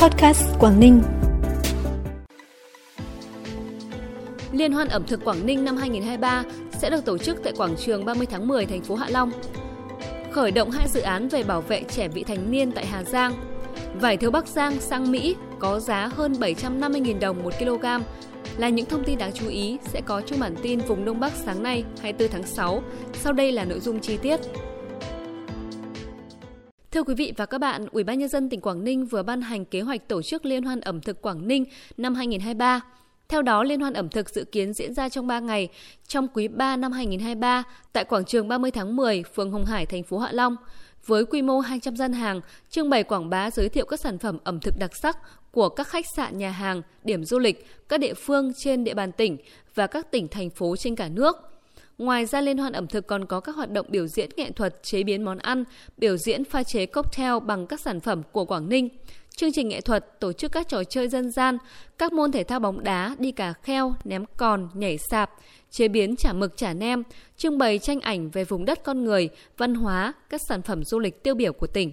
Podcast Quảng Ninh. Liên hoan ẩm thực Quảng Ninh năm 2023 sẽ được tổ chức tại quảng trường 30 tháng 10 thành phố Hạ Long. Khởi động hai dự án về bảo vệ trẻ vị thành niên tại Hà Giang. Vải thiếu Bắc Giang sang Mỹ có giá hơn 750.000 đồng 1 kg là những thông tin đáng chú ý sẽ có trong bản tin vùng Đông Bắc sáng nay 24 tháng 6. Sau đây là nội dung chi tiết. Thưa quý vị và các bạn, Ủy ban nhân dân tỉnh Quảng Ninh vừa ban hành kế hoạch tổ chức Liên hoan ẩm thực Quảng Ninh năm 2023. Theo đó, Liên hoan ẩm thực dự kiến diễn ra trong 3 ngày trong quý 3 năm 2023 tại quảng trường 30 tháng 10, phường Hồng Hải, thành phố Hạ Long. Với quy mô 200 gian hàng, trưng bày quảng bá giới thiệu các sản phẩm ẩm thực đặc sắc của các khách sạn, nhà hàng, điểm du lịch, các địa phương trên địa bàn tỉnh và các tỉnh, thành phố trên cả nước. Ngoài ra liên hoan ẩm thực còn có các hoạt động biểu diễn nghệ thuật, chế biến món ăn, biểu diễn pha chế cocktail bằng các sản phẩm của Quảng Ninh. Chương trình nghệ thuật tổ chức các trò chơi dân gian, các môn thể thao bóng đá, đi cà kheo, ném còn, nhảy sạp, chế biến chả mực chả nem, trưng bày tranh ảnh về vùng đất con người, văn hóa, các sản phẩm du lịch tiêu biểu của tỉnh.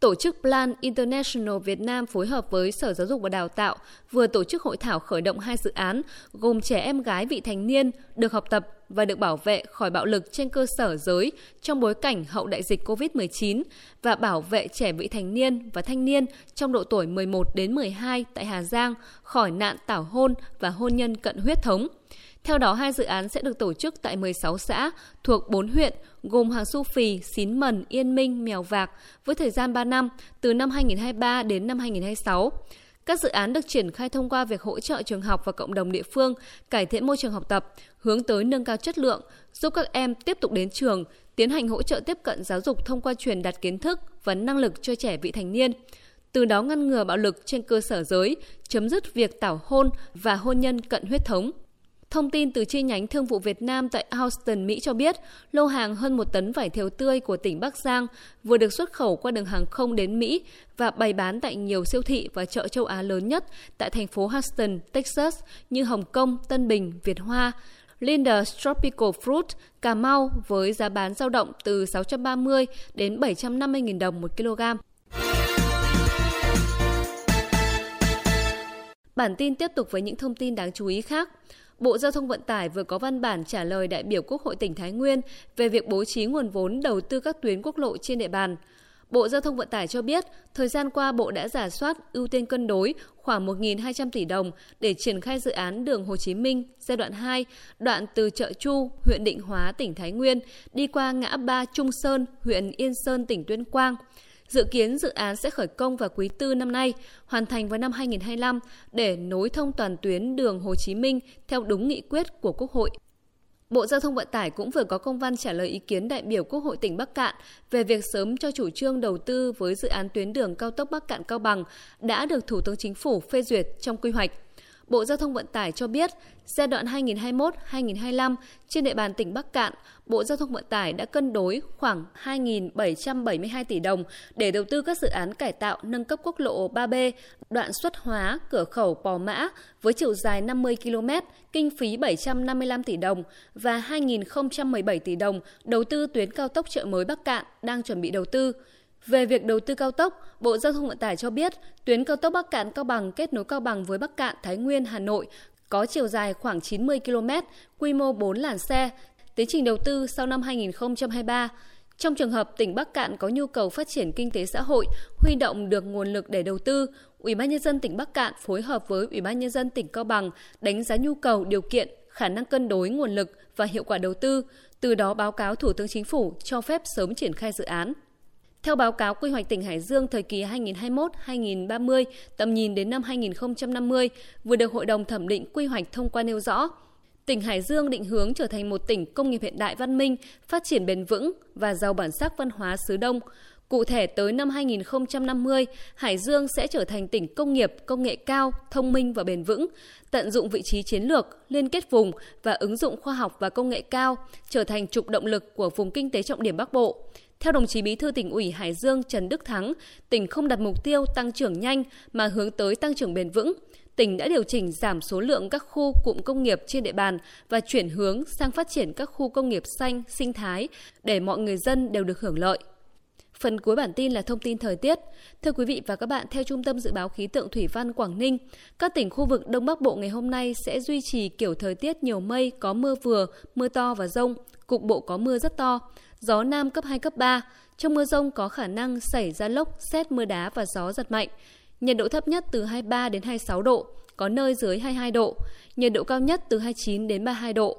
Tổ chức Plan International Việt Nam phối hợp với Sở Giáo dục và Đào tạo vừa tổ chức hội thảo khởi động hai dự án gồm trẻ em gái vị thành niên được học tập và được bảo vệ khỏi bạo lực trên cơ sở giới trong bối cảnh hậu đại dịch COVID-19 và bảo vệ trẻ vị thành niên và thanh niên trong độ tuổi 11 đến 12 tại Hà Giang khỏi nạn tảo hôn và hôn nhân cận huyết thống. Theo đó, hai dự án sẽ được tổ chức tại 16 xã thuộc 4 huyện gồm Hàng Su Phì, Xín Mần, Yên Minh, Mèo Vạc với thời gian 3 năm, từ năm 2023 đến năm 2026. Các dự án được triển khai thông qua việc hỗ trợ trường học và cộng đồng địa phương cải thiện môi trường học tập, hướng tới nâng cao chất lượng, giúp các em tiếp tục đến trường, tiến hành hỗ trợ tiếp cận giáo dục thông qua truyền đạt kiến thức và năng lực cho trẻ vị thành niên. Từ đó ngăn ngừa bạo lực trên cơ sở giới, chấm dứt việc tảo hôn và hôn nhân cận huyết thống. Thông tin từ chi nhánh Thương vụ Việt Nam tại Houston, Mỹ cho biết, lô hàng hơn một tấn vải thiều tươi của tỉnh Bắc Giang vừa được xuất khẩu qua đường hàng không đến Mỹ và bày bán tại nhiều siêu thị và chợ châu Á lớn nhất tại thành phố Houston, Texas như Hồng Kông, Tân Bình, Việt Hoa, Linda's Tropical Fruit, Cà Mau với giá bán dao động từ 630 đến 750 000 đồng một kg. Bản tin tiếp tục với những thông tin đáng chú ý khác. Bộ Giao thông Vận tải vừa có văn bản trả lời đại biểu Quốc hội tỉnh Thái Nguyên về việc bố trí nguồn vốn đầu tư các tuyến quốc lộ trên địa bàn. Bộ Giao thông Vận tải cho biết, thời gian qua Bộ đã giả soát ưu tiên cân đối khoảng 1.200 tỷ đồng để triển khai dự án đường Hồ Chí Minh giai đoạn 2, đoạn từ chợ Chu, huyện Định Hóa, tỉnh Thái Nguyên, đi qua ngã ba Trung Sơn, huyện Yên Sơn, tỉnh Tuyên Quang. Dự kiến dự án sẽ khởi công vào quý tư năm nay, hoàn thành vào năm 2025 để nối thông toàn tuyến đường Hồ Chí Minh theo đúng nghị quyết của Quốc hội. Bộ Giao thông Vận tải cũng vừa có công văn trả lời ý kiến đại biểu Quốc hội tỉnh Bắc Cạn về việc sớm cho chủ trương đầu tư với dự án tuyến đường cao tốc Bắc Cạn Cao Bằng đã được Thủ tướng Chính phủ phê duyệt trong quy hoạch. Bộ Giao thông Vận tải cho biết, giai đoạn 2021-2025 trên địa bàn tỉnh Bắc Cạn, Bộ Giao thông Vận tải đã cân đối khoảng 2.772 tỷ đồng để đầu tư các dự án cải tạo nâng cấp quốc lộ 3B, đoạn xuất hóa cửa khẩu Pò Mã với chiều dài 50 km, kinh phí 755 tỷ đồng và 2.017 tỷ đồng đầu tư tuyến cao tốc chợ mới Bắc Cạn đang chuẩn bị đầu tư. Về việc đầu tư cao tốc, Bộ Giao thông Vận tải cho biết tuyến cao tốc Bắc Cạn Cao Bằng kết nối Cao Bằng với Bắc Cạn, Thái Nguyên, Hà Nội có chiều dài khoảng 90 km, quy mô 4 làn xe, tiến trình đầu tư sau năm 2023. Trong trường hợp tỉnh Bắc Cạn có nhu cầu phát triển kinh tế xã hội, huy động được nguồn lực để đầu tư, Ủy ban nhân dân tỉnh Bắc Cạn phối hợp với Ủy ban nhân dân tỉnh Cao Bằng đánh giá nhu cầu, điều kiện, khả năng cân đối nguồn lực và hiệu quả đầu tư, từ đó báo cáo Thủ tướng Chính phủ cho phép sớm triển khai dự án. Theo báo cáo quy hoạch tỉnh Hải Dương thời kỳ 2021-2030, tầm nhìn đến năm 2050 vừa được Hội đồng thẩm định quy hoạch thông qua nêu rõ, tỉnh Hải Dương định hướng trở thành một tỉnh công nghiệp hiện đại văn minh, phát triển bền vững và giàu bản sắc văn hóa xứ Đông. Cụ thể tới năm 2050, Hải Dương sẽ trở thành tỉnh công nghiệp, công nghệ cao, thông minh và bền vững, tận dụng vị trí chiến lược, liên kết vùng và ứng dụng khoa học và công nghệ cao, trở thành trục động lực của vùng kinh tế trọng điểm Bắc Bộ. Theo đồng chí Bí thư tỉnh ủy Hải Dương Trần Đức Thắng, tỉnh không đặt mục tiêu tăng trưởng nhanh mà hướng tới tăng trưởng bền vững. Tỉnh đã điều chỉnh giảm số lượng các khu cụm công nghiệp trên địa bàn và chuyển hướng sang phát triển các khu công nghiệp xanh, sinh thái để mọi người dân đều được hưởng lợi. Phần cuối bản tin là thông tin thời tiết. Thưa quý vị và các bạn, theo Trung tâm Dự báo Khí tượng Thủy văn Quảng Ninh, các tỉnh khu vực Đông Bắc Bộ ngày hôm nay sẽ duy trì kiểu thời tiết nhiều mây, có mưa vừa, mưa to và rông, cục bộ có mưa rất to. Gió Nam cấp 2, cấp 3. Trong mưa rông có khả năng xảy ra lốc, xét mưa đá và gió giật mạnh. Nhiệt độ thấp nhất từ 23 đến 26 độ, có nơi dưới 22 độ. Nhiệt độ cao nhất từ 29 đến 32 độ.